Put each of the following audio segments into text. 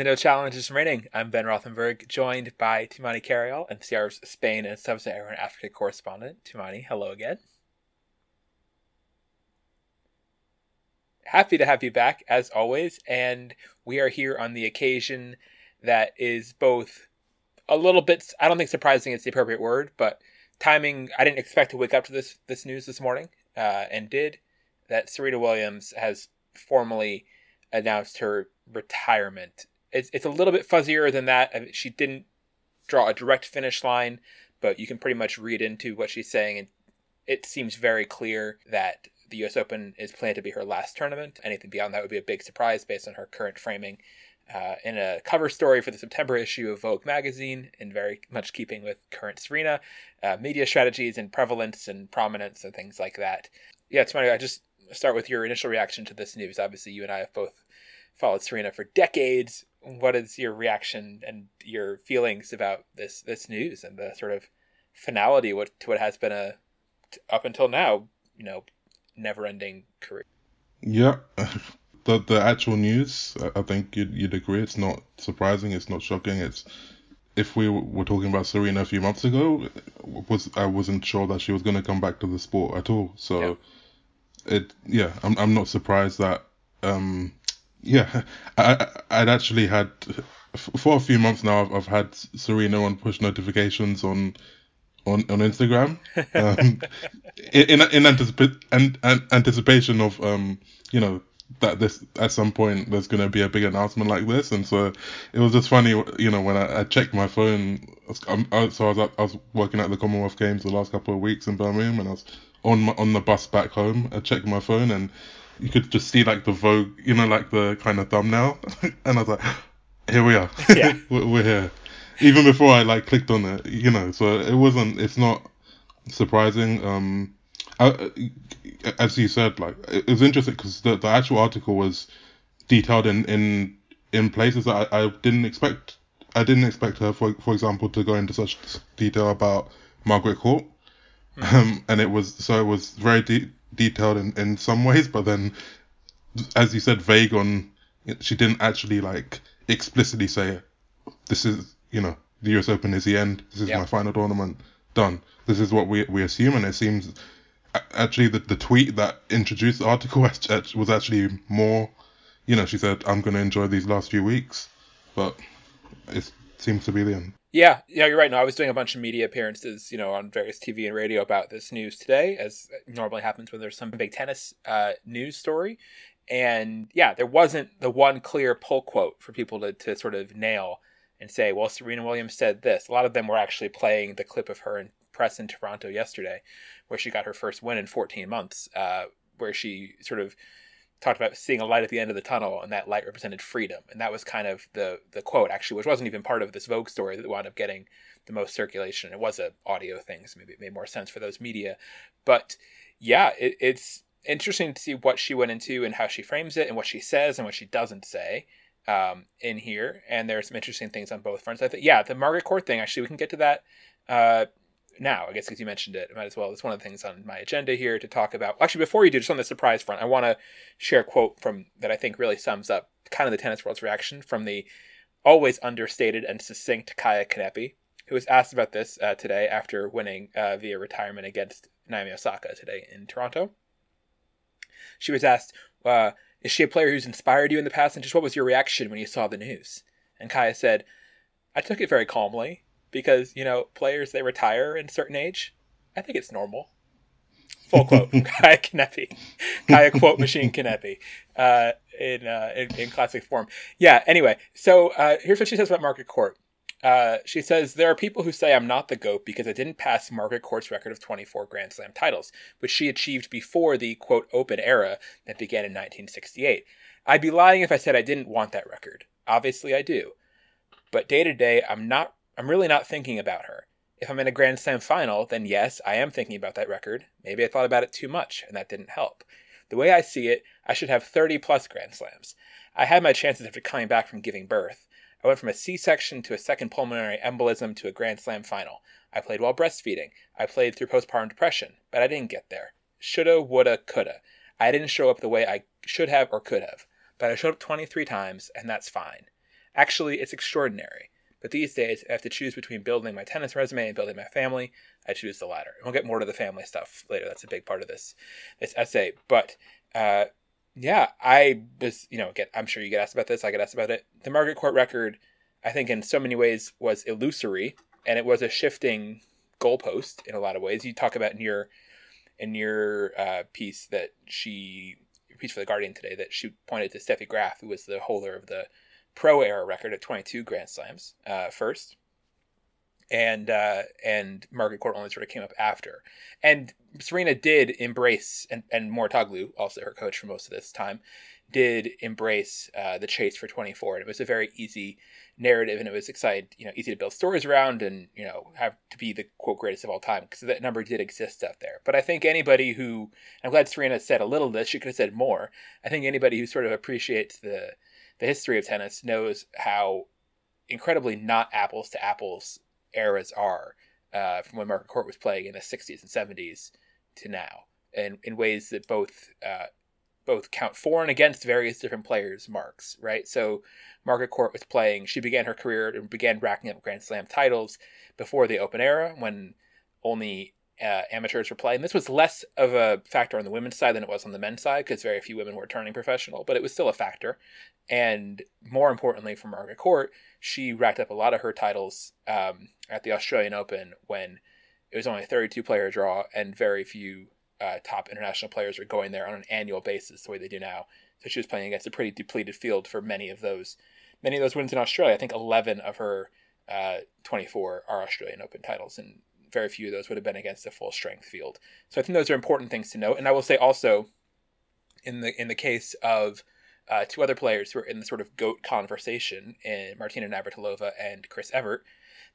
To No Challenges Remaining. I'm Ben Rothenberg, joined by Tumaini Carayol, NCR's Spain and Sub-Saharan Africa correspondent. Tumaini, hello again. Happy to have you back, as always, and we are here on the occasion that is both a little bit, I don't think surprising is the appropriate word, but timing, I didn't expect to wake up to this, this news this morning, uh, and did, that Serena Williams has formally announced her retirement it's it's a little bit fuzzier than that. I mean, she didn't draw a direct finish line, but you can pretty much read into what she's saying, and it seems very clear that the U.S. Open is planned to be her last tournament. Anything beyond that would be a big surprise based on her current framing. Uh, in a cover story for the September issue of Vogue magazine, in very much keeping with current Serena, uh, media strategies and prevalence and prominence and things like that. Yeah, it's funny. I just start with your initial reaction to this news. Obviously, you and I have both followed Serena for decades. What is your reaction and your feelings about this this news and the sort of finality what to what has been a up until now you know never ending career? Yeah the the actual news i think you'd, you'd agree. It's not surprising. It's not shocking. It's if we were talking about serena a few months ago was i wasn't sure that she was going to come back to the sport at all. So yeah. it yeah i'm, I'm not surprised that um yeah, I I'd actually had for a few months now. I've, I've had Serena on push notifications on on on Instagram, um, in in, anticipa- an, an, anticipation of um you know that this at some point there's going to be a big announcement like this, and so it was just funny, you know, when I, I checked my phone. I, so I was I was working at the Commonwealth Games the last couple of weeks in Birmingham, and I was on my, on the bus back home. I checked my phone and you could just see like the Vogue, you know, like the kind of thumbnail, and I was like, here we are, yeah, we're here. Even before I like clicked on it, you know, so it wasn't. It's not surprising. Um, I, as you said, like it was interesting because the, the actual article was detailed in in in places that I, I didn't expect. I didn't expect her, for for example, to go into such detail about Margaret Court. Mm. Um, and it was so it was very deep detailed in, in some ways, but then, as you said, vague on. She didn't actually like explicitly say, "This is you know the U.S. Open is the end. This is yep. my final tournament. Done. This is what we we assume." And it seems actually the the tweet that introduced the article was actually more. You know, she said, "I'm going to enjoy these last few weeks," but it seems to be the end. Yeah, yeah, you're right. No, I was doing a bunch of media appearances, you know, on various TV and radio about this news today, as normally happens when there's some big tennis uh, news story. And yeah, there wasn't the one clear pull quote for people to, to sort of nail and say, well, Serena Williams said this. A lot of them were actually playing the clip of her in press in Toronto yesterday, where she got her first win in 14 months, uh, where she sort of talked about seeing a light at the end of the tunnel, and that light represented freedom. And that was kind of the the quote, actually, which wasn't even part of this Vogue story that wound up getting the most circulation. It was a audio thing, so maybe it made more sense for those media. But yeah, it, it's interesting to see what she went into and how she frames it, and what she says and what she doesn't say um, in here. And there's some interesting things on both fronts. I think, yeah, the Margaret Court thing. Actually, we can get to that uh, now, I guess because you mentioned it, I might as well. It's one of the things on my agenda here to talk about. Actually, before you do, just on the surprise front, I want to share a quote from that I think really sums up kind of the tennis world's reaction from the always understated and succinct Kaya Kanepi, who was asked about this uh, today after winning uh, via retirement against Naomi Osaka today in Toronto. She was asked, uh, "Is she a player who's inspired you in the past, and just what was your reaction when you saw the news?" And Kaya said, "I took it very calmly." Because you know players they retire in a certain age. I think it's normal. Full quote Kaya Kanepi, Kaya quote machine Kanepi, uh, in, uh, in, in classic form. Yeah. Anyway, so uh, here's what she says about Margaret Court. Uh, she says there are people who say I'm not the goat because I didn't pass Margaret Court's record of 24 Grand Slam titles, which she achieved before the quote open era that began in 1968. I'd be lying if I said I didn't want that record. Obviously, I do. But day to day, I'm not I'm really not thinking about her. If I'm in a Grand Slam final, then yes, I am thinking about that record. Maybe I thought about it too much, and that didn't help. The way I see it, I should have 30 plus Grand Slams. I had my chances after coming back from giving birth. I went from a C section to a second pulmonary embolism to a Grand Slam final. I played while breastfeeding. I played through postpartum depression, but I didn't get there. Shoulda, woulda, coulda. I didn't show up the way I should have or could have, but I showed up 23 times, and that's fine. Actually, it's extraordinary. But these days, I have to choose between building my tennis resume and building my family. I choose the latter. And We'll get more to the family stuff later. That's a big part of this this essay. But uh, yeah, I was, you know, get. I'm sure you get asked about this. I get asked about it. The Margaret Court record, I think, in so many ways, was illusory, and it was a shifting goalpost in a lot of ways. You talk about in your in your uh, piece that she piece for the Guardian today that she pointed to Steffi Graf, who was the holder of the pro era record at 22 Grand Slams uh, first, and uh, and Margaret Court only sort of came up after. And Serena did embrace, and and Mouratoglou, also her coach for most of this time, did embrace uh, the chase for 24, and it was a very easy narrative, and it was exciting, you know, easy to build stories around, and you know, have to be the quote greatest of all time because that number did exist out there. But I think anybody who, I'm glad Serena said a little of this, she could have said more. I think anybody who sort of appreciates the the history of tennis knows how incredibly not apples to apples eras are uh, from when Margaret Court was playing in the 60s and 70s to now, and in ways that both uh, both count for and against various different players' marks. Right, so Margaret Court was playing. She began her career and began racking up Grand Slam titles before the Open era, when only uh, amateurs were playing. This was less of a factor on the women's side than it was on the men's side because very few women were turning professional, but it was still a factor. And more importantly, for Margaret Court, she racked up a lot of her titles um, at the Australian Open when it was only a 32 player draw and very few uh, top international players were going there on an annual basis the way they do now. So she was playing against a pretty depleted field for many of those many of those wins in Australia. I think 11 of her uh, 24 are Australian Open titles, and very few of those would have been against a full strength field. So I think those are important things to note. And I will say also, in the in the case of uh, two other players who are in the sort of goat conversation, in Martina Navratilova and Chris Evert,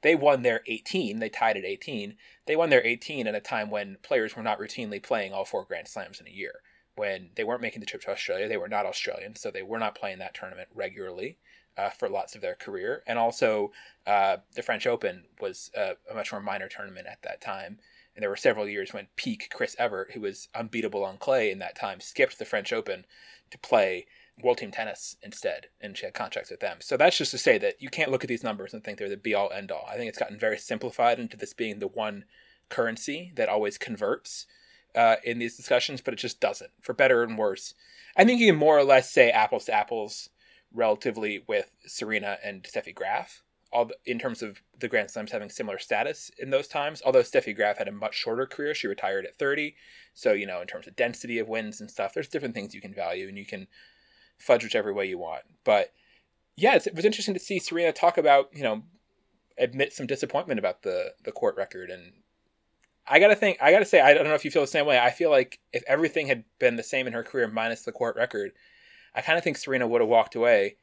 they won their 18. They tied at 18. They won their 18 at a time when players were not routinely playing all four Grand Slams in a year. When they weren't making the trip to Australia, they were not Australian, so they were not playing that tournament regularly uh, for lots of their career. And also, uh, the French Open was a, a, much more minor tournament at that time. And there were several years when peak Chris Evert, who was unbeatable on clay in that time, skipped the French Open to play World Team Tennis instead, and she had contracts with them. So that's just to say that you can't look at these numbers and think they're the be all end all. I think it's gotten very simplified into this being the one currency that always converts uh, in these discussions, but it just doesn't, for better and worse. I think you can more or less say apples to apples relatively with Serena and Steffi Graf, all in terms of the Grand Slams having similar status in those times. Although Steffi Graf had a much shorter career, she retired at 30. So, you know, in terms of density of wins and stuff, there's different things you can value and you can fudge whichever way you want. But yeah, it was interesting to see Serena talk about, you know, admit some disappointment about the the court record and I gotta think. I gotta say. I don't know if you feel the same way. I feel like if everything had been the same in her career minus the court record, I kind of think Serena would have walked away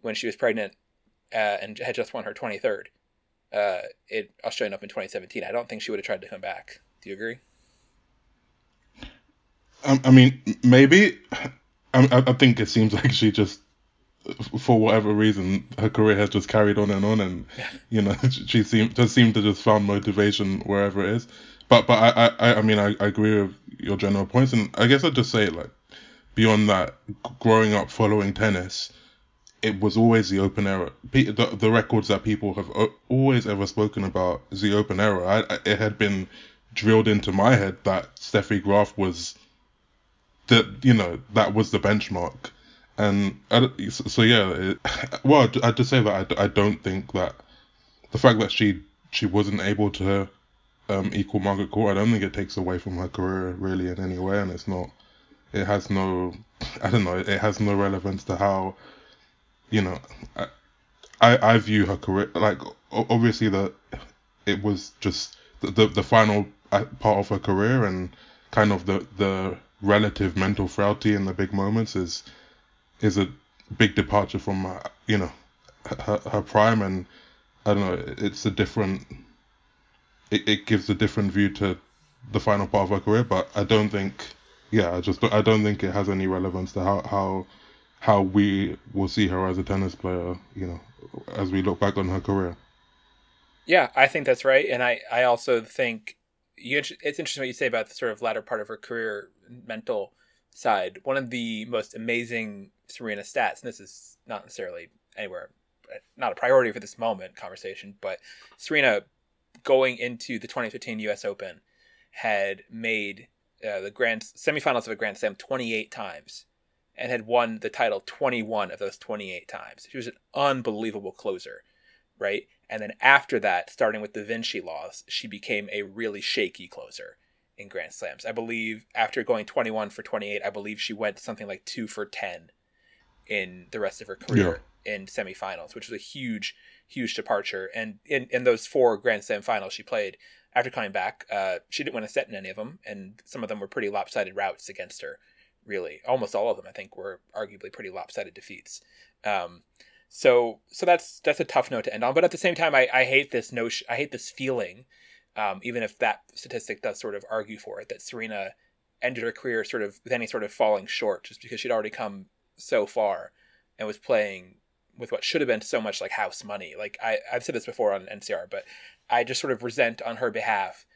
when she was pregnant uh, and had just won her 23rd uh, at Australian Open 2017. I don't think she would have tried to come back. Do you agree? Um, I mean, maybe. I, I think it seems like she just, for whatever reason, her career has just carried on and on, and you know, she seemed just seemed to just found motivation wherever it is. But but I I, I mean I, I agree with your general points, and I guess I'd just say like beyond that, growing up following tennis, it was always the open era. The, the records that people have always ever spoken about is the open era. I, it had been drilled into my head that Steffi Graf was that you know that was the benchmark, and I, so yeah. It, well, I just say that I, I don't think that the fact that she she wasn't able to um, equal Margaret Court, I don't think it takes away from her career really in any way, and it's not it has no I don't know it has no relevance to how you know I I, I view her career like obviously that it was just the, the, the final uh, part of her career and kind of the the relative mental frailty in the big moments is is a big departure from uh, you know her, her prime and I don't know it's a different it, it gives a different view to the final part of her career but I don't think yeah, I just I don't think it has any relevance to how how how we will see her as a tennis player. You know, as we look back on her career. Yeah, I think that's right, and I I also think you, it's interesting what you say about the sort of latter part of her career mental side. One of the most amazing Serena stats, and this is not necessarily anywhere not a priority for this moment conversation, but Serena going into the 2015 U.S. Open had made uh, the grand semifinals of a Grand Slam 28 times and had won the title 21 of those 28 times. She was an unbelievable closer, right? And then after that, starting with the Vinci loss, she became a really shaky closer in Grand Slams. I believe after going 21 for 28, I believe she went something like 2 for 10 in the rest of her career yeah. in semifinals, which was a huge, huge departure. And in, in those four Grand Slam finals she played, after coming back, uh, she didn't win a set in any of them, and some of them were pretty lopsided routes against her. Really, almost all of them, I think, were arguably pretty lopsided defeats. Um, so, so that's that's a tough note to end on. But at the same time, I, I hate this notion. I hate this feeling, um, even if that statistic does sort of argue for it, that Serena ended her career sort of with any sort of falling short, just because she'd already come so far and was playing with what should have been so much like house money. Like I, I've said this before on NCR, but I just sort of resent on her behalf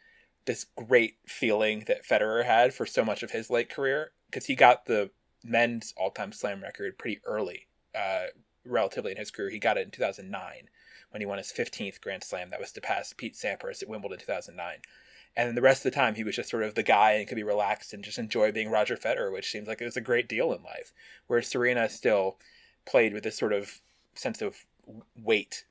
this great feeling that Federer had for so much of his late career because he got the men's all-time slam record pretty early, uh, relatively in his career. He got it in 2009 when he won his 15th Grand Slam. That was to pass Pete Sampras at Wimbledon 2009. And then the rest of the time, he was just sort of the guy and could be relaxed and just enjoy being Roger Federer, which seems like it was a great deal in life. Whereas Serena still played with this sort of sense of weight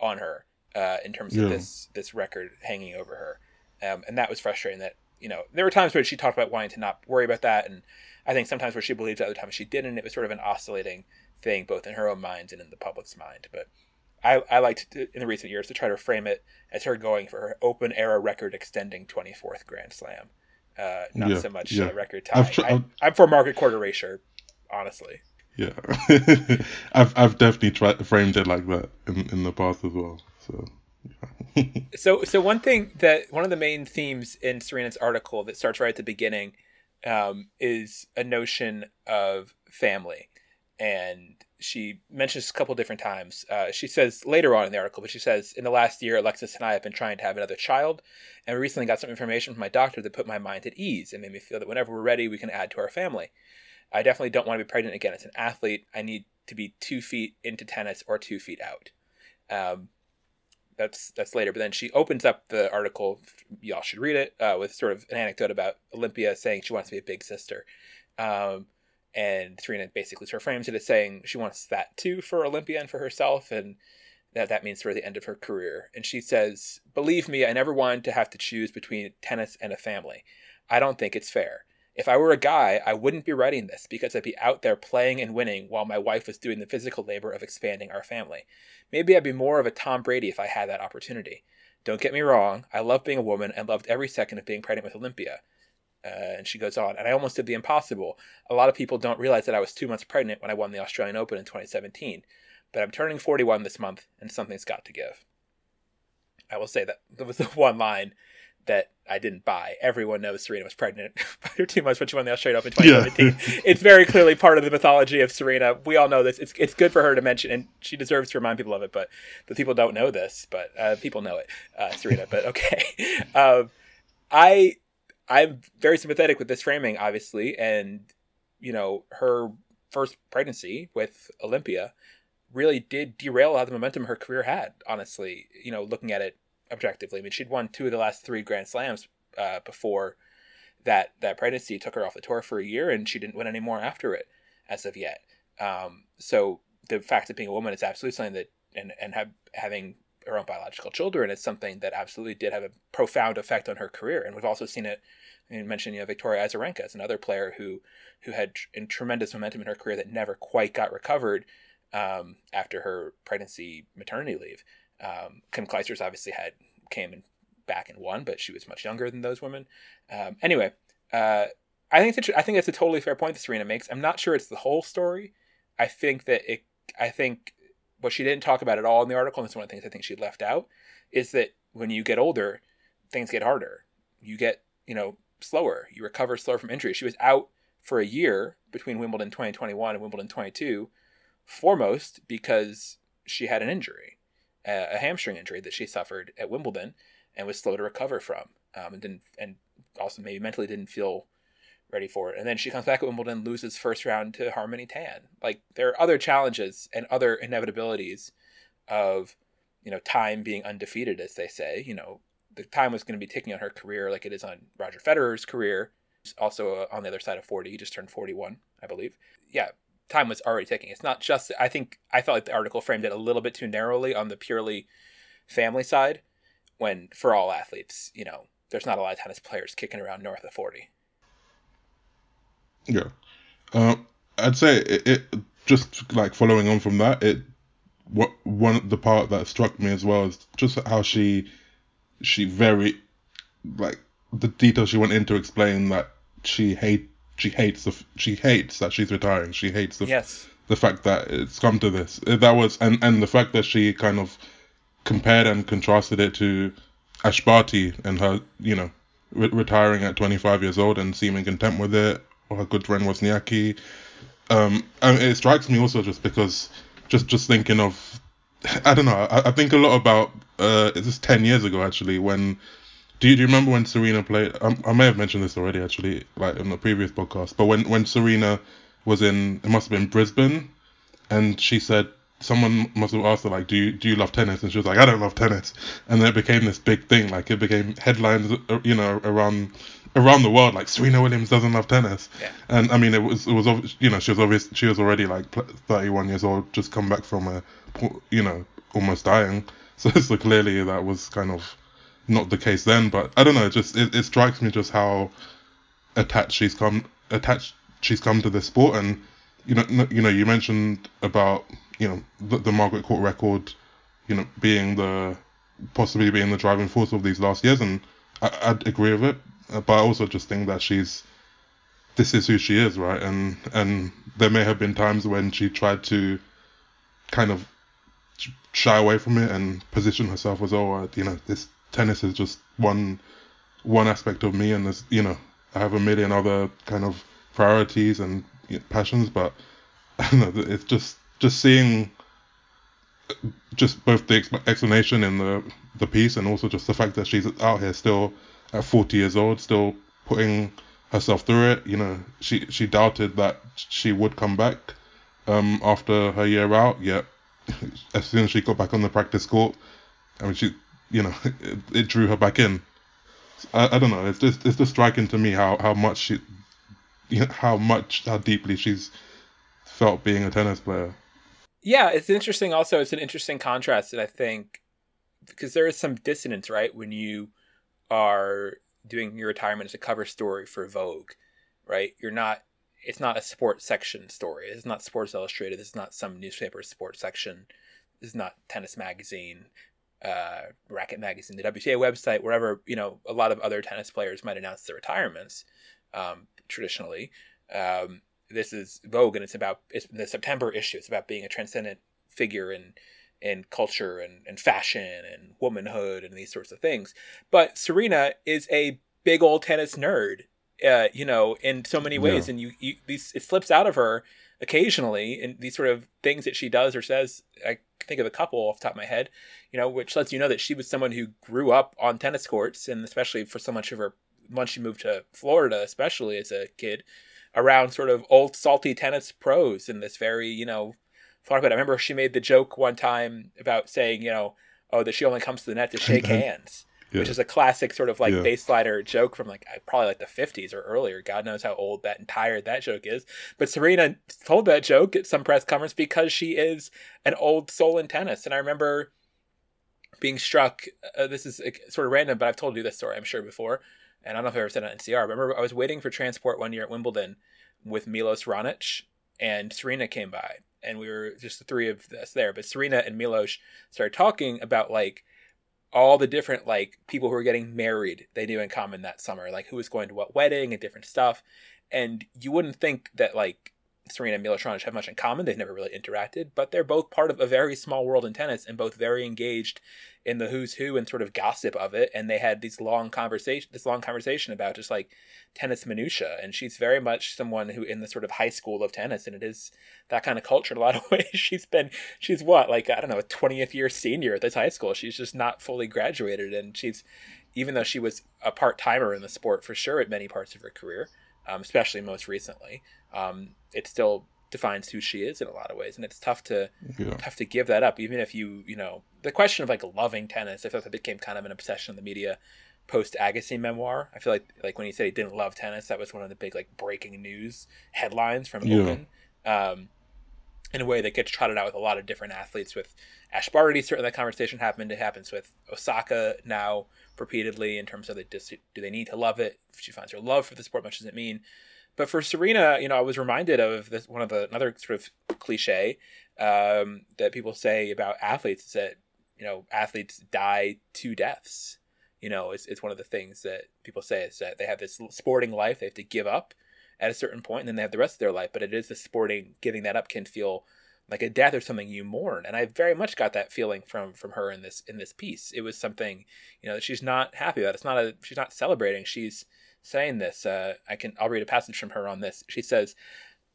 on her uh, in terms of yeah. this this record hanging over her, um, and that was frustrating. That you know there were times where she talked about wanting to not worry about that, and I think sometimes where she believed, other times she didn't. It was sort of an oscillating thing, both in her own mind and in the public's mind. But I, I liked to, in the recent years to try to frame it as her going for her open era record extending 24th Grand Slam, uh, not yeah, so much yeah. record tie. I, am for Margaret Court erasure, honestly. Yeah, I've I've definitely tried framed it like that in in the past as well. So. Yeah. so so one thing that one of the main themes in Serena's article that starts right at the beginning um, is a notion of family, and she mentions a couple different times. Uh, she says later on in the article, but she says, In the last year, Alexis and I have been trying to have another child, and we recently got some information from my doctor that put my mind at ease and made me feel that whenever we're ready, we can add to our family. I definitely don't want to be pregnant again. As an athlete, I need to be two feet into tennis or two feet out. Um, that's that's later. But then she opens up the article. Y'all should read it uh, with sort of an anecdote about Olympia saying she wants to be a big sister, um, and Serena basically sort of frames it as saying she wants that too for Olympia and for herself, and that that means sort of the end of her career. And she says, "Believe me, I never wanted to have to choose between tennis and a family. I don't think it's fair. If I were a guy, I wouldn't be writing this because I'd be out there playing and winning while my wife was doing the physical labor of expanding our family. Maybe I'd be more of a Tom Brady if I had that opportunity. Don't get me wrong, I love being a woman and loved every second of being pregnant with Olympia. Uh, and she goes on, and I almost did the impossible. A lot of people don't realize that I was two months pregnant when I won the Australian Open in 2017. But I'm turning 41 this month, and something's got to give. I will say that that was the one line that I didn't buy. Everyone knows Serena was pregnant by her two months when she won the Australian Open 2017. Yeah. it's very clearly part of the mythology of Serena. We all know this. It's it's good for her to mention, and she deserves to remind people of it. But the people don't know this, but uh, people know it, uh, Serena. But okay, um, I I'm very sympathetic with this framing, obviously, and you know her first pregnancy with Olympia really did derail a lot of the momentum her career had. Honestly, you know, looking at it objectively. I mean, she'd won two of the last three Grand Slams uh, before that that pregnancy took her off the tour for a year, and she didn't win any more after it as of yet. Um, so the fact of being a woman is absolutely something that, and and have, having her own biological children is something that absolutely did have a profound effect on her career. And we've also seen it. You mentioned you know, Victoria Azarenka as another player who who had in tremendous momentum in her career that never quite got recovered um, after her pregnancy maternity leave. Um, Kim Clijsters obviously had came and back and won, but she was much younger than those women. Um, anyway, uh, I think I think that's a totally fair point that Serena makes. I'm not sure it's the whole story. I think that it. I think what she didn't talk about at all in the article, and it's one of the things I think she left out, is that when you get older, things get harder. You get you know slower. You recover slower from injury. She was out for a year between Wimbledon 2021 and Wimbledon 22, foremost because she had an injury a, hamstring injury that she suffered at Wimbledon and was slow to recover from, um, and didn't and also maybe mentally didn't feel ready for it. And then she comes back at Wimbledon, loses first round to Harmony Tan. Like there are other challenges and other inevitabilities of you know time being undefeated, as they say. You know, the time was going to be ticking on her career like it is on Roger Federer's career. Also uh, on the other side of forty, he just turned forty-one, I believe. Yeah, time was already ticking. It's not just. I think I felt like the article framed it a little bit too narrowly on the purely family side, when for all athletes, you know, there's not a lot of tennis players kicking around north of forty. Yeah, uh, I'd say it, it, Just like following on from that, it what one the part that struck me as well is just how she she very like the details she went into explain that she hate she hates the she hates that she's retiring. She hates the yes. the fact that it's come to this. That was and and the fact that she kind of compared and contrasted it to Ash Barty and her you know re- retiring at 25 years old and seeming content with it. Or her good friend Wozniacki. Um, and it strikes me also just because just just thinking of I don't know. I, I think a lot about uh, this ten years ago actually when. Do you, do you remember when Serena played? I, I may have mentioned this already actually, like in the previous podcast. But when when Serena was in, it must have been Brisbane, and she said someone must have asked her like, "Do you do you love tennis?" And she was like, "I don't love tennis." And then it became this big thing. Like it became headlines, uh, you know, around around the world. Like Serena Williams doesn't love tennis. Yeah. And I mean, it was it was you know she was obvious she was already like 31 years old, just come back from a you know almost dying. So so clearly that was kind of not the case then. But I don't know. It just it, it strikes me just how attached she's come attached she's come to this sport and you know you know you mentioned about you know the, the Margaret Court record you know being the possibly being the driving force of these last years and I, I'd agree with it but I also just think that she's this is who she is right and and there may have been times when she tried to kind of shy away from it and position herself as oh you know this tennis is just one one aspect of me and there's you know I have a million other kind of priorities and you know, passions but it's just just seeing just both the explanation in the the piece and also just the fact that she's out here still at 40 years old still putting herself through it you know she she doubted that she would come back um after her year out yet as soon as she got back on the practice court I mean she you know it, it drew her back in I, I don't know it's just it's just striking to me how how much she you know, how much how deeply she's felt being a tennis player yeah, it's interesting. Also, it's an interesting contrast, and I think because there is some dissonance, right, when you are doing your retirement as a cover story for Vogue, right? You're not. It's not a sports section story. It's not Sports Illustrated. Is not some newspaper sports section. Is not Tennis Magazine, uh, Racket Magazine, the WTA website, wherever you know a lot of other tennis players might announce their retirements. Um, traditionally, um, this is Vogue, and it's about it's the September issue. It's about being a transcendent figure in in culture and, and fashion and womanhood and these sorts of things. But Serena is a big old tennis nerd, uh, you know, in so many ways, yeah. and you, you these it slips out of her occasionally in these sort of things that she does or says. I think of a couple off the top of my head, you know, which lets you know that she was someone who grew up on tennis courts, and especially for so much of her once she moved to Florida, especially as a kid, around sort of old salty tennis pros in this very, you know, bit. I remember she made the joke one time about saying, you know, oh, that she only comes to the net to shake hands. Yeah. Which is a classic sort of like yeah. baseline joke from like probably like the 50s or earlier. God knows how old that and tired that joke is. But Serena told that joke at some press conference because she is an old soul in tennis. And I remember being struck. Uh, this is sort of random, but I've told you this story, I'm sure, before and I don't know if I ever said it on NCR. I remember I was waiting for transport one year at Wimbledon with Milos Raonic, and Serena came by, and we were just the three of us there. But Serena and Milos started talking about like all the different like people who were getting married they knew in common that summer, like who was going to what wedding and different stuff. And you wouldn't think that like Serena and Milos Raonic have much in common. They've never really interacted, but they're both part of a very small world in tennis and both very engaged in the who's who and sort of gossip of it. And they had these long conversation, this long conversation about just like tennis minutia. And she's very much someone who in the sort of high school of tennis, and it is that kind of culture in a lot of ways. She's been, she's what like I don't know, a twentieth year senior at this high school. She's just not fully graduated, and she's even though she was a part timer in the sport for sure at many parts of her career, um, especially most recently um, it's still defines who she is in a lot of ways, and it's tough to Yeah. tough to give that up, even if you you know the question of like loving tennis. I feel like that became kind of an obsession in the media post Agassi memoir. I feel like like when he said he didn't love tennis, that was one of the big like breaking news headlines from Yeah. Open. Um, in a way that gets trotted out with a lot of different athletes. With Ash Barty, certainly that conversation happened. It happens with Osaka now repeatedly in terms of the do they need to love it? If she finds her love for the sport, much does it mean? But for Serena, you know, I was reminded of this one of the another sort of cliche um, that people say about athletes is that you know athletes die two deaths. You know, it's, it's one of the things that people say is that they have this sporting life they have to give up at a certain point, and then they have the rest of their life. But it is the sporting giving that up can feel like a death or something you mourn, and I very much got that feeling from from her in this in this piece. It was something you know that she's not happy about. It's not a she's not celebrating. She's saying this. Uh, I can I'll read a passage from her on this. She says.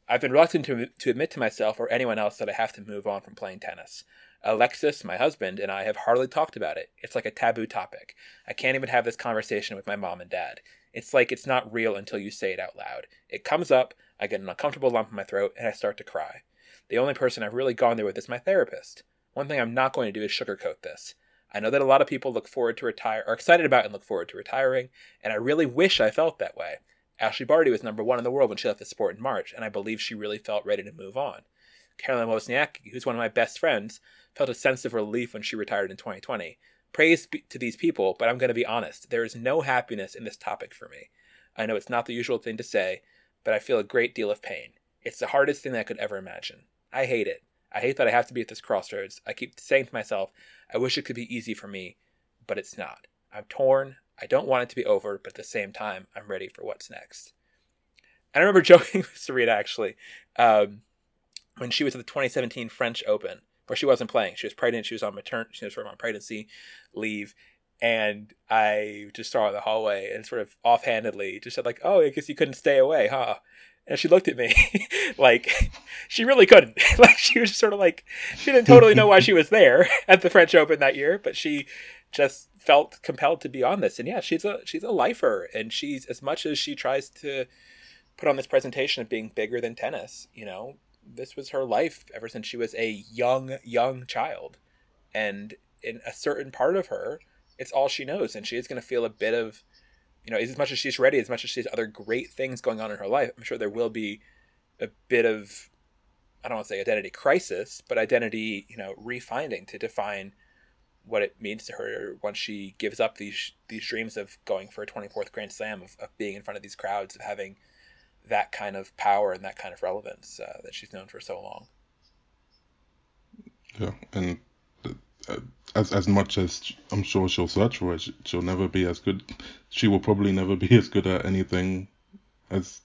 I've been reluctant to, to admit to myself or anyone else that I have to move on from playing tennis. Alexis, my husband, and I have hardly talked about it. It's like a taboo topic. I can't even have this conversation with my mom and dad. It's like it's not real until you say it out loud. It comes up, I get an uncomfortable lump in my throat, and I start to cry. The only person I've really gone there with is my therapist. One thing I'm not going to do is sugarcoat this. I know that a lot of people look forward to retire, are excited about and look forward to retiring, and I really wish I felt that way. Ashleigh Barty was number one in the world when she left the sport in March, and I believe she really felt ready to move on. Caroline Wozniacki, who's one of my best friends, felt a sense of relief when she retired in 2020. Praise to these people, but I'm going to be honest. There is no happiness in this topic for me. I know it's not the usual thing to say, but I feel a great deal of pain. It's the hardest thing I could ever imagine. I hate it. I hate that I have to be at this crossroads. I keep saying to myself, I wish it could be easy for me, but it's not. I'm torn. I don't want it to be over, but at the same time, I'm ready for what's next. And I remember joking with Serena actually um, when she was at the 2017 French Open, where she wasn't playing. She was pregnant. She was on maternity. She was on pregnancy leave, and I just saw her in the hallway and sort of offhandedly just said like, "Oh, I guess you couldn't stay away, huh?" And she looked at me like she really couldn't. like she was sort of like she didn't totally know why she was there at the French Open that year, but she just felt compelled to be on this. And yeah, she's a she's a lifer, and she's as much as she tries to put on this presentation of being bigger than tennis. You know, this was her life ever since she was a young young child, and in a certain part of her, it's all she knows, and she is going to feel a bit of you know, as much as she's ready, as much as she has other great things going on in her life, I'm sure there will be a bit of, I don't want to say identity crisis, but identity, you know, refinding to define what it means to her once she gives up these these dreams of going for a 24th Grand Slam, of, of being in front of these crowds, of having that kind of power and that kind of relevance uh, that she's known for so long. Yeah, and uh, as as much as I'm sure she'll search for it, she- she'll never be as good. She will probably never be as good at anything as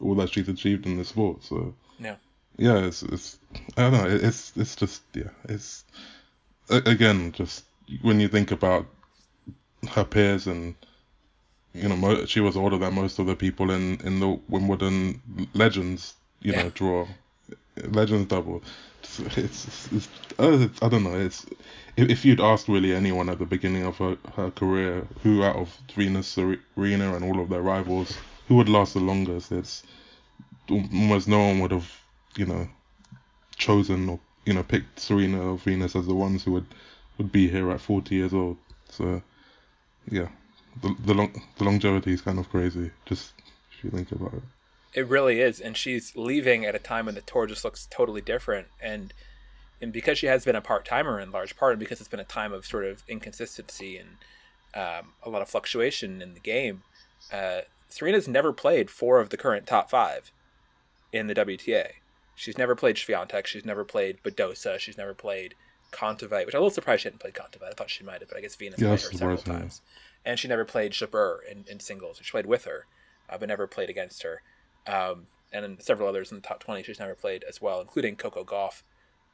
all that she's achieved in the sport. So Yeah. yeah, it's it's I don't know. It's it's just yeah, it's again just when you think about her peers and you know mo- she was older than most of the people in in the Wimbledon Legends you Yeah. know draw Legends double. It's, it's, it's, uh, I don't know. It's if, if you'd asked really anyone at the beginning of her, her career who out of Venus, Serena, and all of their rivals who would last the longest, it's almost no one would have you know chosen or you know picked Serena or Venus as the ones who would would be here at 40 years old. So yeah, the the, long, the longevity is kind of crazy. Just if you think about it. It really is, and she's leaving at a time when the tour just looks totally different, and and because she has been a part timer in large part, and because it's been a time of sort of inconsistency and um, a lot of fluctuation in the game, uh, Serena's never played four of the current top five in the WTA. She's never played Swiatek. She's never played Badosa. She's never played Kontaveit, which I'm a little surprised she hadn't played Kontaveit. I thought she might have, but I guess Venus Yeah, played her several times. And she never played Jabeur in, in singles. She played with her, uh, but never played against her. Um, and then several others in the top 20 she's never played as well, including Coco Gauff,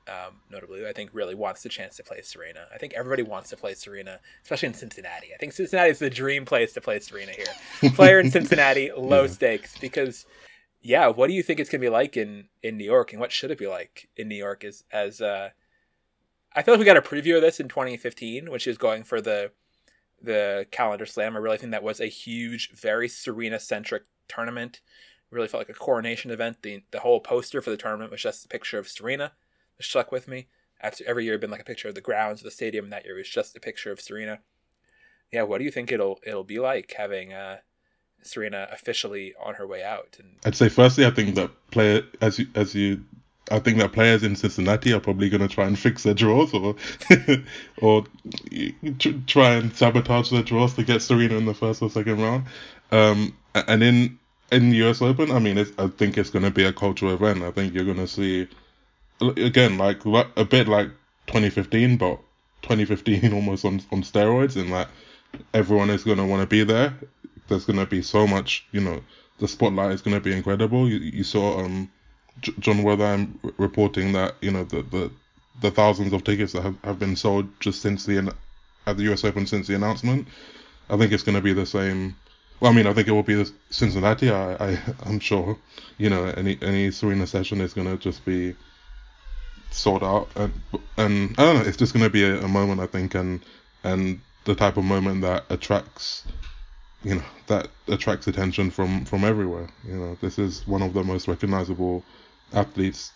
um, notably, who I think really wants the chance to play Serena. I think everybody wants to play Serena, especially in Cincinnati. I think Cincinnati is the dream place to play Serena here. Player in Cincinnati, low Yeah. stakes, because yeah, what do you think it's gonna be like in in New York, and what should it be like in New York? Is as uh, I feel like we got a preview of this in 2015 when she was going for the the calendar slam. I really think that was a huge, very Serena centric tournament. Really felt like a coronation event. The the whole poster for the tournament was just a picture of Serena. It stuck with me. After every year, been like a picture of the grounds of the stadium. And that year it was just a picture of Serena. Yeah, what do you think it'll it'll be like having uh, Serena officially on her way out? And I'd say firstly, I think that player as you as you I think that players in Cincinnati are probably going to try and fix their draws or or try and sabotage their draws to get Serena in the first or second round. Um, and in in the US Open, I mean, I think it's going to be a cultural event. I think you're going to see again like a bit like 2015, but 2015 almost on on steroids, and like everyone is going to want to be there. There's going to be so much, you know, the spotlight is going to be incredible. You, you saw um Jon Wertheim reporting that you know the the, the thousands of tickets that have, have been sold just since the at the US Open since the announcement. I think it's going to be the same. Well, I mean, I think it will be the Cincinnati. I, I I'm sure, you know, any any Serena session is going to just be sold out, and and I don't know. It's just going to be a, a moment, I think, and and the type of moment that attracts you know that attracts attention from from everywhere you know this is one of the most recognizable athletes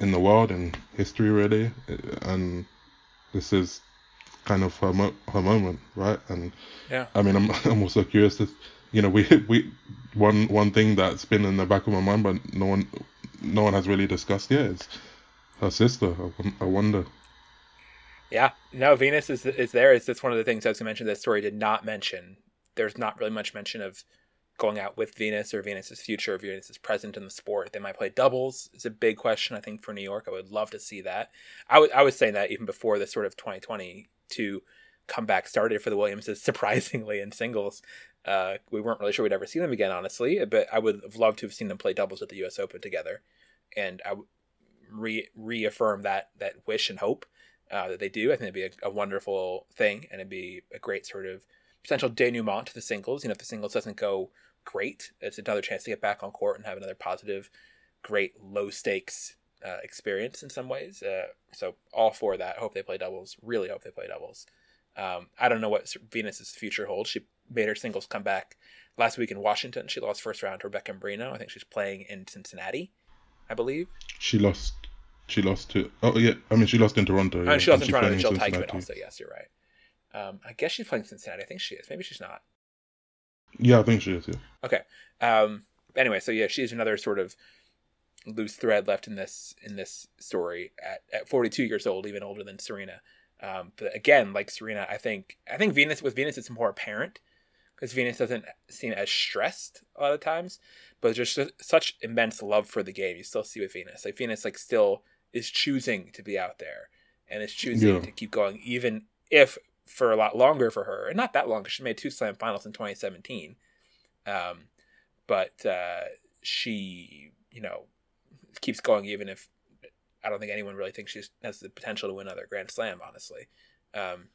in the world in history really and this is kind of her, mo- her moment right and yeah i mean i'm i'm also curious to you know we we one one thing that's been in the back of my mind but no one no one has really discussed yet is her sister i, I wonder yeah no venus is is there it's just one of the things as you mentioned this story did not mention there's not really much mention of going out with Venus or Venus's future or Venus's present in the sport. They might play doubles It's a big question, I think, for New York. I would love to see that. I, I was saying that even before the sort of 2022 comeback started for the Williamses, surprisingly, in singles. Uh, we weren't really sure we'd ever see them again, honestly, but I would have loved to have seen them play doubles at the U.S. Open together. And I re- reaffirm that, that wish and hope uh, that they do. I think it'd be a, a wonderful thing, and it'd be a great sort of potential denouement to the singles. You know, if the singles doesn't go great, it's another chance to get back on court and have another positive, great low stakes uh, experience in some ways. Uh, so all for that. Hope they play doubles. Really hope they play doubles. Um, I don't know what Venus's future holds. She made her singles come back last week in Washington. She lost first round to Rebecca Marino. I think she's playing in Cincinnati, I believe. She lost. She lost to. Oh yeah, I mean she lost in Toronto. Oh, yeah. she lost in Toronto to Jil Teichmann also. Yes, you're right. Um, I guess she's playing Cincinnati. I think she is. Maybe she's not. Yeah, I think she is. Yeah. Okay. Um, anyway, so yeah, she's another sort of loose thread left in this in this story at, at 42 years old, even older than Serena. Um, but again, like Serena, I think I think Venus with Venus it's more apparent because Venus doesn't seem as stressed a lot of times, but just such immense love for the game. You still see with Venus, like Venus, like still is choosing to be out there and is choosing yeah. to keep going, even if for a lot longer for her, and not that long because she made two slam finals in 2017. Um, but uh, she, you know, keeps going even if I don't think anyone really thinks she has the potential to win another Grand Slam, honestly. Um,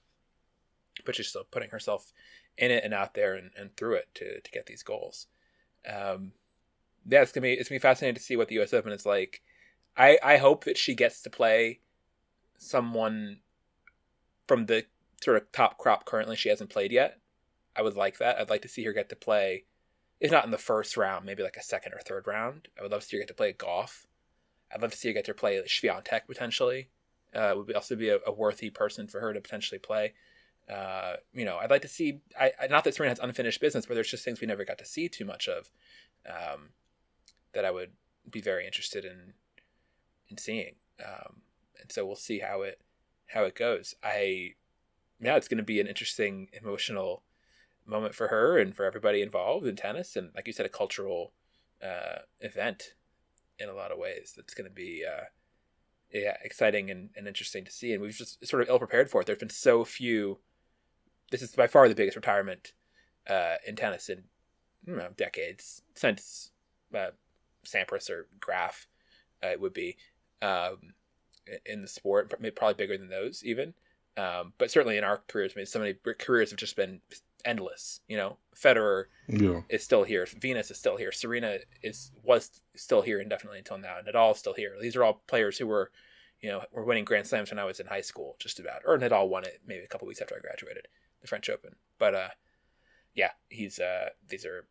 but she's still putting herself in it and out there and, and through it to, to get these goals. Um, yeah, it's gonna be it's gonna be fascinating to see what the U.S. Open is like. I I hope that she gets to play someone from the sort of top crop currently she hasn't played yet. I would like that. I'd like to see her get to play, if not in the first round, maybe like a second or third round. I would love to see her get to play Gauff. I'd love to see her get to play Swiatek potentially. Uh, would be, also be a, a, worthy person for her to potentially play. Uh, you know, I'd like to see. I, not that Serena has unfinished business, but there's just things we never got to see too much of. Um, that I would be very interested in in seeing. Um, and so we'll see how it how it goes. I yeah, it's going to be an interesting emotional moment for her and for everybody involved in tennis, and like you said, a cultural uh, event in a lot of ways. That's going to be uh, yeah exciting and, and interesting to see, and we've just sort of ill prepared for it. There's been so few. This is by far the biggest retirement uh, in tennis in know, decades since uh, Sampras or Graf. Uh, it would be um, in the sport, probably bigger than those even. Um, but certainly in our careers, I mean, so many careers have just been endless. You know, Federer yeah. is still here, Venus is still here, Serena is was still here indefinitely until now, Nadal is still here. These are all players who were, you know, were winning Grand Slams when I was in high school, just about. Or Nadal won it maybe a couple weeks after I graduated, the French Open. But uh, yeah, he's uh, these are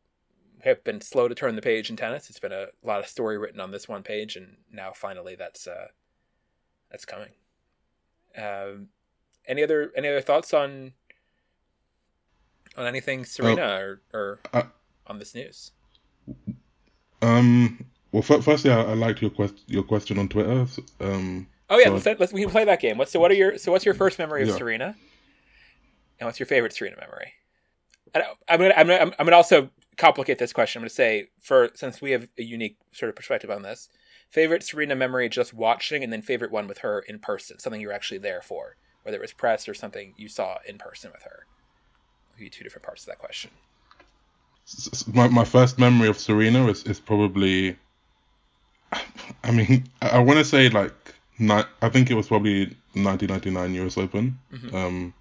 have been slow to turn the page in tennis. It's been a lot of story written on this one page, and now finally that's uh, that's coming. Um, any other any other thoughts on on anything Serena oh, or, or uh, on this news? Um. Well, f- firstly, I, I liked your quest your question on Twitter. Um, oh yeah, so let's, let's, we can play that game. What's so? What are your so? What's your first memory of yeah. Serena? And what's your favorite Serena memory? I'm gonna I'm gonna I'm gonna also complicate this question. I'm gonna say for since we have a unique sort of perspective on this, favorite Serena memory just watching, and then favorite one with her in person, something you were actually there for, whether it was press or something you saw in person with her. I'll give you two different parts of that question. My my first memory of Serena is is probably I mean, I, want to say like I think it was probably 1999 US Open. Mm-hmm. Um,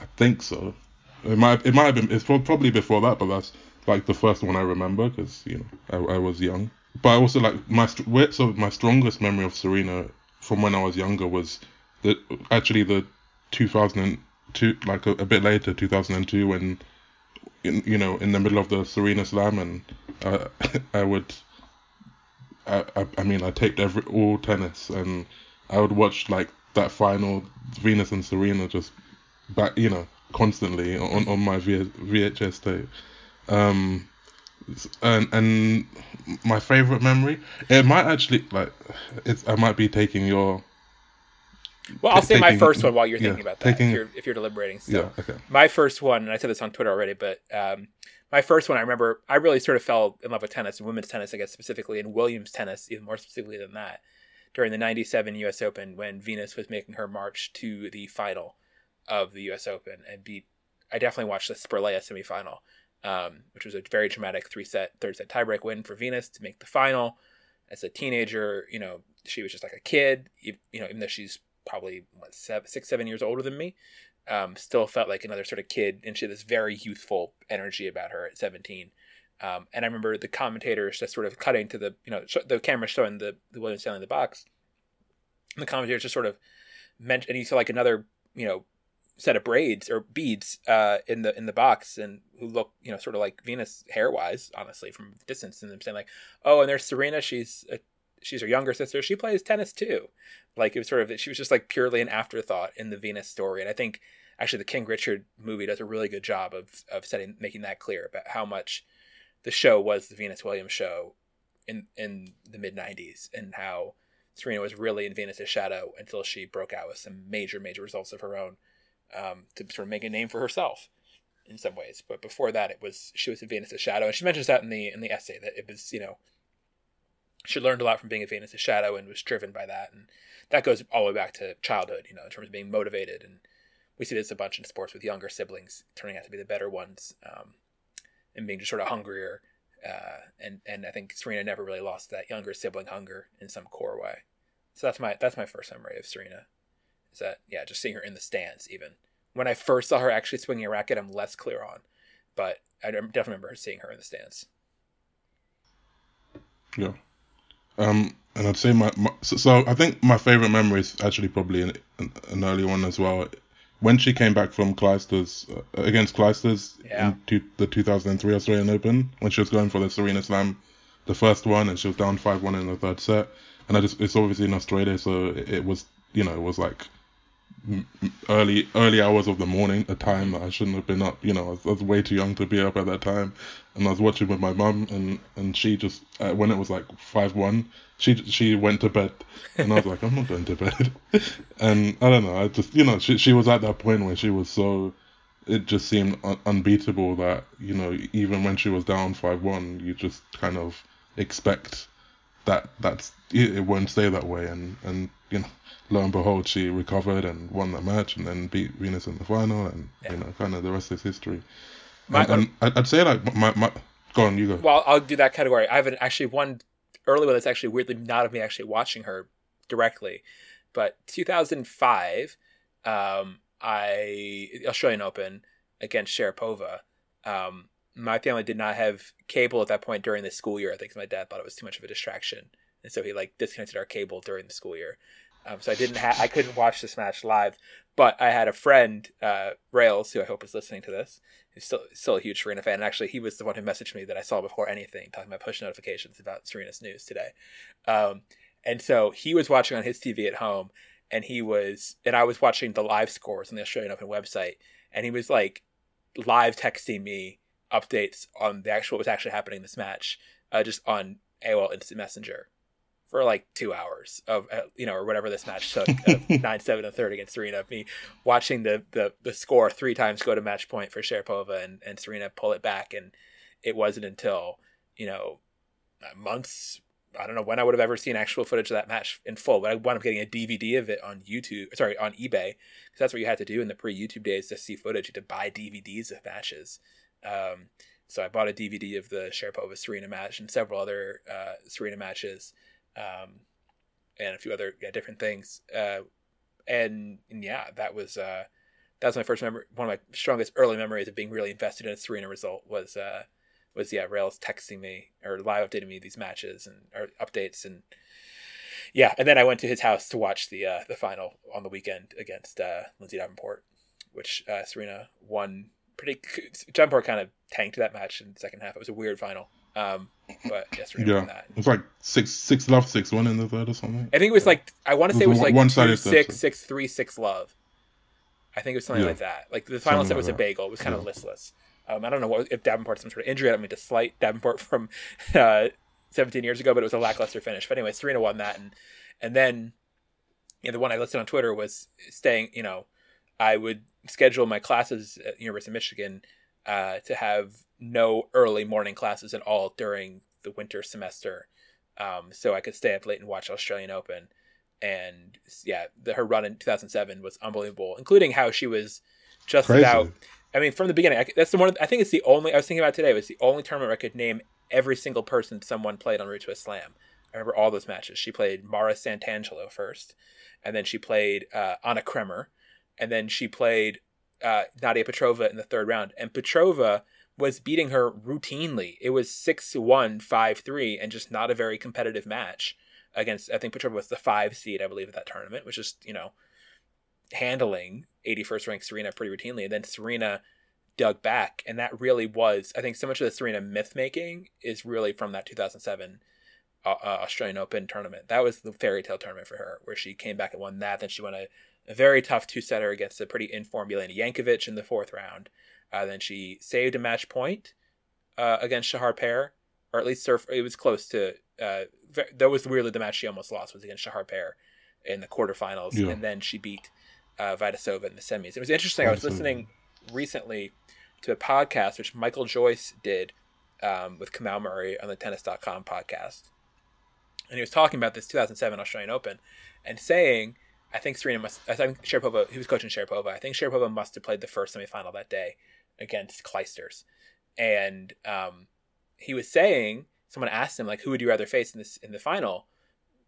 I think so. It might it might have been it's probably before that, but that's like the first one I remember because you know I, I, was young. But I also like my so my strongest memory of Serena from when I was younger was the actually the 2002 like a, a bit later 2002 when in, you know in the middle of the Serena Slam and uh, I would I, I, I mean, I taped every all tennis, and I would watch like that final Venus and Serena just back, you know, constantly on on my v- VHS tape. Um, and and my favorite memory, it might actually like, it's I might be taking your. Well, I'll say my first one while you're thinking yeah, about that. Taking, if, you're, if you're deliberating, so yeah, okay. My first one, and I said this on Twitter already, but um, my first one, I remember I really sort of fell in love with tennis and women's tennis, I guess specifically, and Williams tennis, even more specifically than that, during the 97 US Open when Venus was making her march to the final of the US Open and beat, I definitely watched the Spirlea semifinal, um, which was a very dramatic three set, third set tiebreak win for Venus to make the final. As a teenager, you know, she was just like a kid, you, know, even though she's probably what, seven, six, seven years older than me um, still felt like another sort of kid, and she had this very youthful energy about her at 17. Um, and I remember the commentators just sort of cutting to the, you know, sh- the camera showing the, the Williams standing in the box. And the commentators just sort of mentioned, and you saw like another, you know, set of braids or beads uh, in the in the box, and who look, you know, sort of like Venus hair wise, honestly, from distance, and them saying like, oh, and there's Serena, she's a, she's her younger sister, she plays tennis too. Like it was sort of she was just like purely an afterthought in the Venus story, and I think actually the King Richard movie does a really good job of of setting making that clear about how much the show was the Venus Williams show in in the mid '90s and how Serena was really in Venus's shadow until she broke out with some major major results of her own um, to sort of make a name for herself in some ways. But before that, it was she was in Venus's shadow, and she mentions that in the in the essay that it was you know she learned a lot from being a Venus's shadow and was driven by that, and that goes all the way back to childhood, you know, in terms of being motivated and we see this a bunch in sports with younger siblings turning out to be the better ones um, and being just sort of hungrier. Uh, and and I think Serena never really lost that younger sibling hunger in some core way. So that's my that's my first memory of Serena. Is that yeah, just seeing her in the stands even. When I first saw her actually swinging a racket, I'm less clear on, but I definitely remember seeing her in the stands. Yeah. Um, and I'd say my, my so, so, I think my favorite memory is actually probably an, an early one as well when she came back from Clijsters uh, against Clijsters yeah. in the 2003 Australian Open, when she was going for the Serena Slam, the first one, and she was down 5 1 in the third set. And I just, it's obviously in Australia, so it, it was, you know, it was like early early hours of the morning, a time that I shouldn't have been up. You know, I was, I was way too young to be up at that time, and I was watching with my mum, and and she just uh, when it was like five one, she she went to bed, and I was like, I'm not going to bed, and I don't know, I just you know she she was at that point where she was so. It just seemed un- unbeatable that you know even when she was down five one, you just kind of expect that that's it, it won't stay that way, and and you know lo and behold, she recovered and won the match, and then beat Venus in the final, and yeah. you know, kind of the rest is history. My, and, and, I'd say like my, my go on, you go. Well, I'll do that category. I haven't actually one early one that's actually weirdly not of me actually watching her directly, but 2005, um, I Australian Open against Sharapova. Um, my family did not have cable at that point during the school year. I think my dad thought it was too much of a distraction, and so he like disconnected our cable during the school year. Um, so I didn't ha- I couldn't watch this match live, but I had a friend, uh, Rails, who I hope is listening to this, He's still still a huge Serena fan. And actually, he was the one who messaged me that I saw before anything, talking about push notifications about Serena's news today. Um, and so he was watching on his TV at home, and he was, and I was watching the live scores on the Australian Open website, and he was like live texting me updates on the actual what was actually happening in this match, uh, just on AOL Instant Messenger for like two hours of uh, you know or whatever this match took nine seven and third against Serena of me watching the, the the score three times go to match point for Sharapova and, and Serena pull it back and it wasn't until you know months I don't know when I would have ever seen actual footage of that match in full, but I wound up getting a DVD of it on YouTube, sorry, on eBay, because that's what you had to do in the pre-YouTube days to see footage. You had to buy DVDs of matches. Um, so I bought a DVD of the Sharapova Serena match and several other uh, Serena matches, um, and a few other yeah, different things. Uh, and, and, yeah, that was uh, that was my first memory. One of my strongest early memories of being really invested in a Serena result was uh, was yeah Rails texting me or live updating me these matches and or updates and yeah, and then I went to his house to watch the uh, the final on the weekend against uh, Lindsay Davenport, which uh, Serena won pretty. Davenport kind of tanked that match in the second half. It was a weird final. Um, but yes, Serena yeah, that. It was like six six love, six one in the third or something. I think it was like I want to say it was like one two, six, six, three, six love. I think it was something yeah. like that. Like the final something set was like a bagel. It was kind yeah. of listless. Um, I don't know what, if Davenport some sort of injury. I don't mean to slight Davenport from uh, 17 years ago, but it was a lackluster finish. But anyway, Serena won that, and and then you know, the one I listed on Twitter was staying. You know, I would schedule my classes at University of Michigan uh, to have no early morning classes at all during the winter semester, um, so I could stay up late and watch Australian Open. And yeah, the, her run in 2007 was unbelievable, including how she was just Crazy. about I mean, from the beginning, I, that's the one. I think it's the only. I was thinking about today. Was the only tournament where I could name every single person someone played on route to a slam. I remember all those matches. She played Mara Santangelo first, and then she played uh, Anna Kremer, and then she played uh, Nadia Petrova in the third round. And Petrova was beating her routinely. It was 6 1, 5 3, and just not a very competitive match against, I think Petrova was the five seed, I believe, at that tournament, which is, you know, handling 81st ranked Serena pretty routinely. And then Serena dug back. And that really was, I think, so much of the Serena myth making is really from that 2007 uh, uh, Australian Open tournament. That was the fairy tale tournament for her, where she came back and won that. Then she won a, a very tough two setter against a pretty informed Jelena Jankovic in the fourth round. Uh, then she saved a match point uh, against Shahar Peer, or at least surf, it was close to. Uh, that was weirdly the match she almost lost was against Shahar Peer in the quarterfinals, yeah. and then she beat uh, Vaidisova in the semis. It was interesting. I was listening recently to a podcast which Michael Joyce did um, with Kamal Murray on the Tennis.com podcast, and he was talking about this 2007 Australian Open and saying, I think Serena must. I think Sharapova. He was coaching Sharapova. I think Sharapova must have played the first semifinal that day against Clijsters, and um, he was saying someone asked him like, "Who would you rather face in this in the final,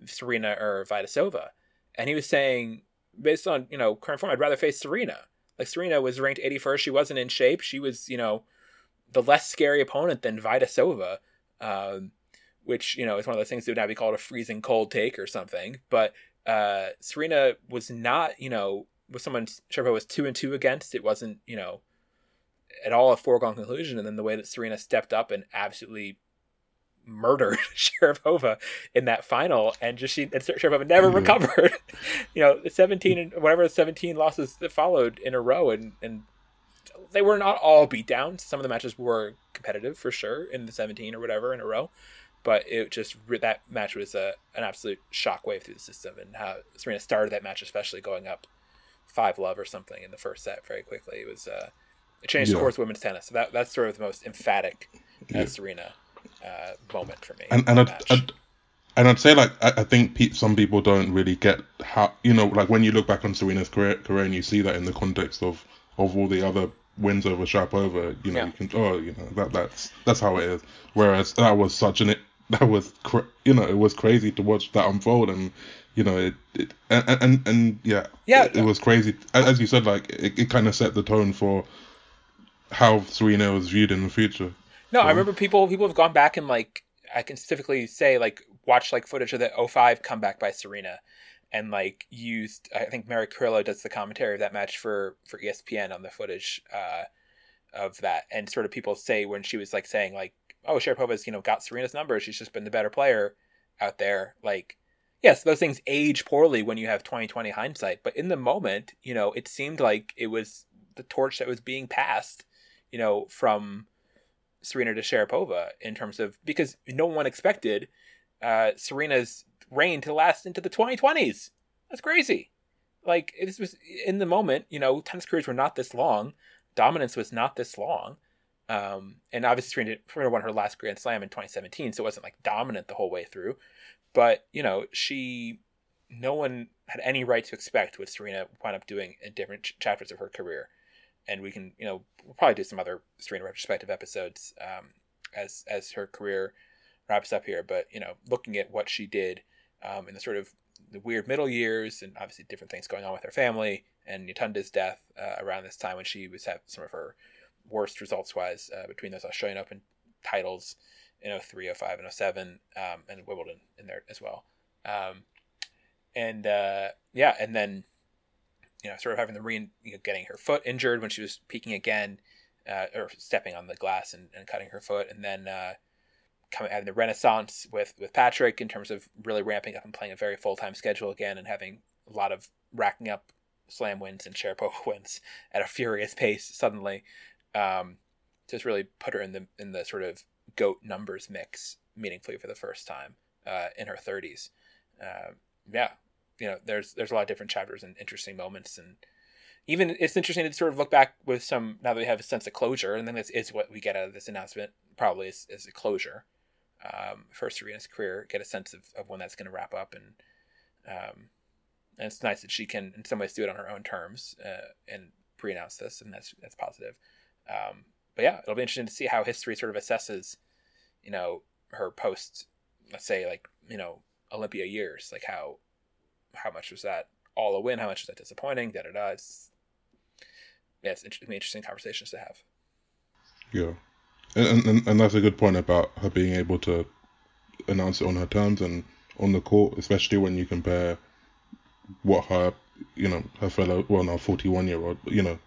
Serena or Vaidisova?" And he was saying based on you know current form, I'd rather face Serena. Like Serena was ranked 81st. She wasn't in shape. She was you know the less scary opponent than Vaidisova, um, which you know is one of those things that would now be called a freezing cold take or something. But uh, Serena was not you know was someone Sharapova was two and two against. It wasn't you know at all a foregone conclusion. And then the way that Serena stepped up and absolutely murdered Sharapova in that final, and just she and Sharapova never mm-hmm. recovered. you know, seventeen and whatever seventeen losses that followed in a row, and and they were not all beatdowns. Some of the matches were competitive for sure in the seventeen or whatever in a row, but it just that match was a, an absolute shockwave through the system, and how Serena started that match, especially going up five love or something in the first set very quickly. It was uh, it changed yeah. the course of women's tennis. So that that's sort of the most emphatic uh. Serena uh, moment for me. And, and I'd, I'd, and I'd say like I, I think pe- some people don't really get how you know like when you look back on Serena's career, career and you see that in the context of of all the other wins over Sharapova, you know, yeah. you can oh you know that that's that's how it is. Whereas that was such an that was cra- you know it was crazy to watch that unfold and you know it, it and, and and yeah yeah it, it was crazy as you said like it, it kind of set the tone for how Serena was viewed in the future. No, I remember people people have gone back and like I can specifically say like watch like footage of the 05 comeback by Serena and like used I think Mary Carillo does the commentary of that match for for ESPN on the footage uh of that. And sort of people say when she was like saying like, "Oh, Sharapova's you know got Serena's number. She's just been the better player out there." Like, yes, those things age poorly when you have 2020 hindsight, but in the moment, you know, it seemed like it was the torch that was being passed, you know, from Serena to Sharapova in terms of because no one expected uh, Serena's reign to last into the 2020s. That's crazy. Like this was in the moment, you know, tennis careers were not this long, dominance was not this long, um, and obviously Serena, Serena won her last Grand Slam in 2017, so it wasn't like dominant the whole way through. But you know, she, no one had any right to expect what Serena wound up doing in different ch- chapters of her career, and we can, you know, we'll probably do some other Serena retrospective episodes um, as as her career wraps up here. But you know, looking at what she did um, in the sort of the weird middle years, and obviously different things going on with her family, and Yetunde's death uh, around this time when she was having some of her worst results wise uh, between those Australian Open titles in 03, 05, and 07, um, and Wimbledon in there as well. Um, and uh, yeah, and then you know, sort of having the re you know, getting her foot injured when she was peaking again, uh, or stepping on the glass and, and cutting her foot, and then uh, coming having the renaissance with with Patrick in terms of really ramping up and playing a very full time schedule again, and having a lot of racking up slam wins and Sharapova wins at a furious pace suddenly. Um, just really put her in the in the sort of goat numbers mix meaningfully for the first time uh, in her 30s. Uh, yeah, you know, there's there's a lot of different chapters and interesting moments, and even it's interesting to sort of look back with some now that we have a sense of closure, and then this is what we get out of this announcement probably is, is a closure um, for Serena's career, get a sense of, of when that's going to wrap up, and um, and it's nice that she can in some ways do it on her own terms uh, and pre-announce this, and that's that's positive. Um, but yeah, it'll be interesting to see how history sort of assesses, you know, her post, let's say like you know Olympia years, like how how much was that all a win, how much was that disappointing, da da da. It's yeah, it's interesting, interesting conversations to have. Yeah, and, and and that's a good point about her being able to announce it on her terms and on the court, especially when you compare what her you know her fellow well now 41 year old you know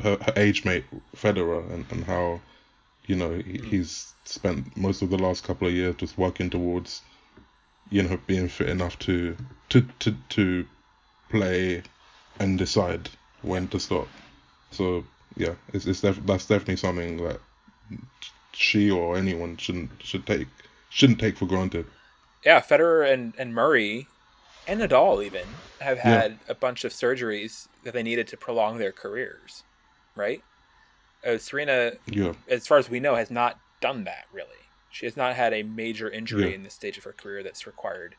her, her age mate Federer and, and how you know he, mm. he's spent most of the last couple of years just working towards you know being fit enough to to to, to play and decide when to stop so yeah it's, it's def- that's definitely something that she or anyone shouldn't should take shouldn't take for granted yeah Federer and and Murray and Nadal even have had yeah. a bunch of surgeries that they needed to prolong their careers, right? Uh, Serena, yeah. as far as we know, has not done that really. She has not had a major injury yeah. in this stage of her career that's required.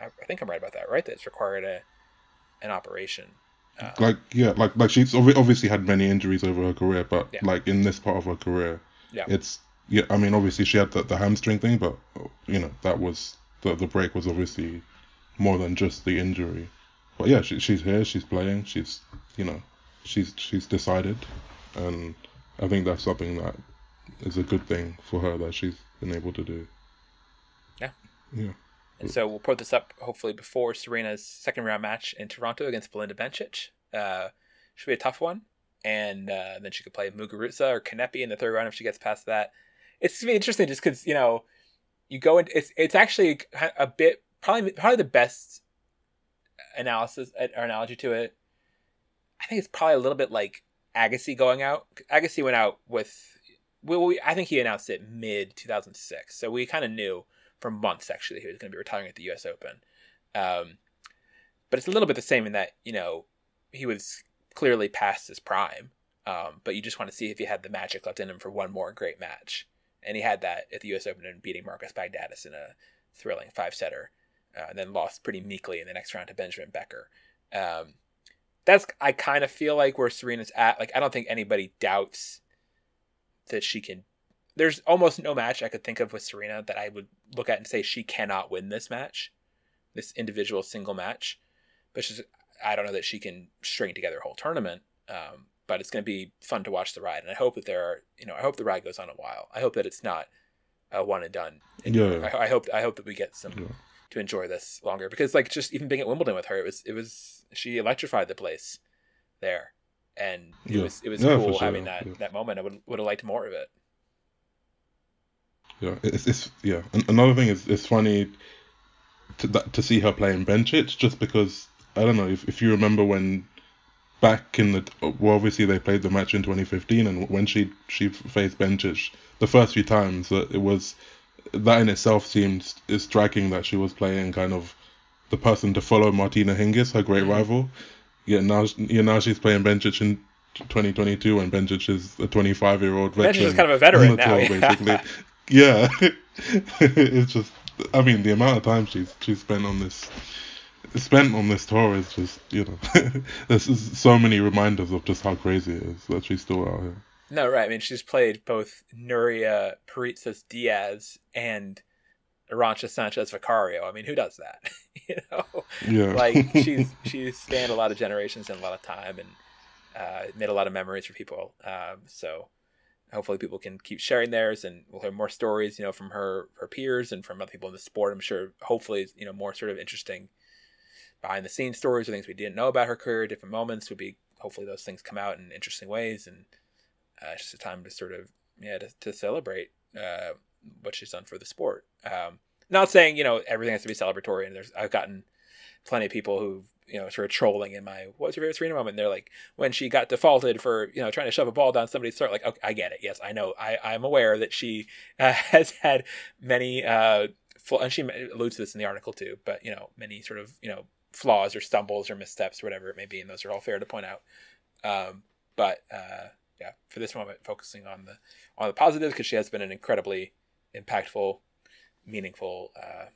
I, I, think I'm right about that, right? That's required a an operation. Uh, like yeah, like like she's obviously had many injuries over her career, but like in this part of her career, yeah, it's yeah. I mean, obviously she had the, the hamstring thing, but you know that was the the break was obviously more than just the injury. But yeah, she, she's here. She's playing. She's you know, she's she's decided, and I think that's something that is a good thing for her that she's been able to do. Yeah. Yeah. And so we'll put this up hopefully before Serena's second round match in Toronto against Belinda Bencic. Uh, should be a tough one, and uh, then she could play Muguruza or Kanepi in the third round if she gets past that. It's gonna be interesting just because you know you go into it's it's actually a bit probably probably the best analysis or analogy to it. I think it's probably a little bit like Agassi going out. Agassi went out with, well, we, I think he announced it mid 2006, so we kind of knew for months actually he was going to be retiring at the U.S. Open. Um, but it's a little bit the same in that you know he was clearly past his prime, um, but you just want to see if he had the magic left in him for one more great match, and he had that at the U.S. Open and beating Marcus Baghdatis in a thrilling five setter uh, and then lost pretty meekly in the next round to Benjamin Becker. Um, that's I kind of feel like where Serena's at. Like I don't think anybody doubts that she can. There's almost no match I could think of with Serena that I would look at and say she cannot win this match, this individual single match. But she's, I don't know that she can string together a whole tournament. Um, but it's going to be fun to watch the ride, and I hope that there are, you know, I hope the ride goes on a while. I hope that it's not a one and done. yeah. I, I, hope I hope that we get some yeah to enjoy this longer because like just even being at Wimbledon with her, it was it was she electrified the place there, and it Yeah. was it was Yeah, cool sure, having that yeah. that moment. I would would have liked more of it. Yeah, it's, it's yeah. Another thing is it's funny to that, to see her playing Bencic just because I don't know if, if you remember when back in the well obviously they played the match in 2015 and when she she faced Bencic the first few times that it was that in itself seemed is striking that she was playing kind of the person to follow Martina Hingis her great Mhm. rival yeah now yeah now she's playing Bencic in 2022 and Bencic is a 25 year old veteran is kind of a veteran now. tour, yeah. basically. Yeah, it's just. I mean, the amount of time she's she's spent on this, spent on this tour is just you know, there's so many reminders of just how crazy it is that she's still out here. No, right. I mean, she's played both Nuria Parrizas Diaz and Arantxa Sanchez Vicario. I mean, who does that? you know, Yeah, like she's she's spanned a lot of generations and a lot of time and uh, made a lot of memories for people. Um, so hopefully people can keep sharing theirs and we'll hear more stories, you know, from her her peers and from other people in the sport. I'm sure hopefully you know more sort of interesting behind the scenes stories or things we didn't know about her career, different moments would be hopefully those things come out in interesting ways and uh, it's just a time to sort of yeah to, to celebrate uh, what she's done for the sport. Um, not saying you know everything has to be celebratory, and there's I've gotten plenty of people who you know sort of trolling in my what's your favorite Serena moment? And they're like when she got defaulted for you know trying to shove a ball down somebody's throat. Like okay, I get it. Yes, I know. I I'm aware that she uh, has had many uh, fl- and she alludes to this in the article too. But you know many sort of you know flaws or stumbles or missteps or whatever it may be, and those are all fair to point out. Um, but uh, yeah, for this moment, focusing on the on the positives because she has been an incredibly impactful, meaningful uh,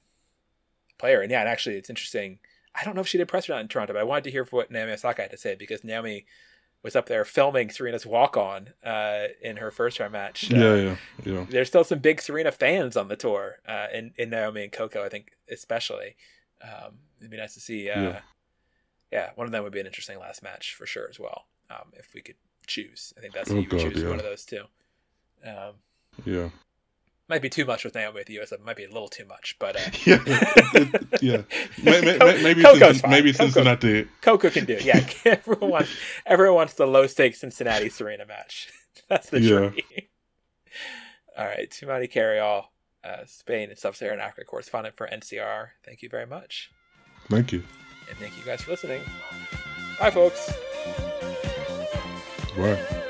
player. And yeah, and actually, it's interesting. I don't know if she did press or not in Toronto, but I wanted to hear what Naomi Osaka had to say because Naomi was up there filming Serena's walk on uh, in her first round match. Uh, yeah, yeah, yeah. There's still some big Serena fans on the tour, uh, in, in Naomi and Coco, I think, especially. Um, it'd be nice to see. Uh, Yeah. yeah. one of them would be an interesting last match for sure as well. Um, if we could choose, I think that's Oh, you would God, choose yeah. one of those two. Um, Yeah, might be too much with Naomi with the US Open. Might be a little too much, but uh, yeah, yeah. May- may- may- Maybe Coco's Cincin- fine. maybe Coco- Cincinnati. Coco can do it. Yeah, everyone wants everyone wants the low stakes Cincinnati Serena match. That's the Yeah. dream. All right, Tumaini Carayol, uh, Spain and Sub-Saharan Africa correspondent for NCR. Thank you very much, Thank you. and thank you guys for listening. Bye, folks. Word.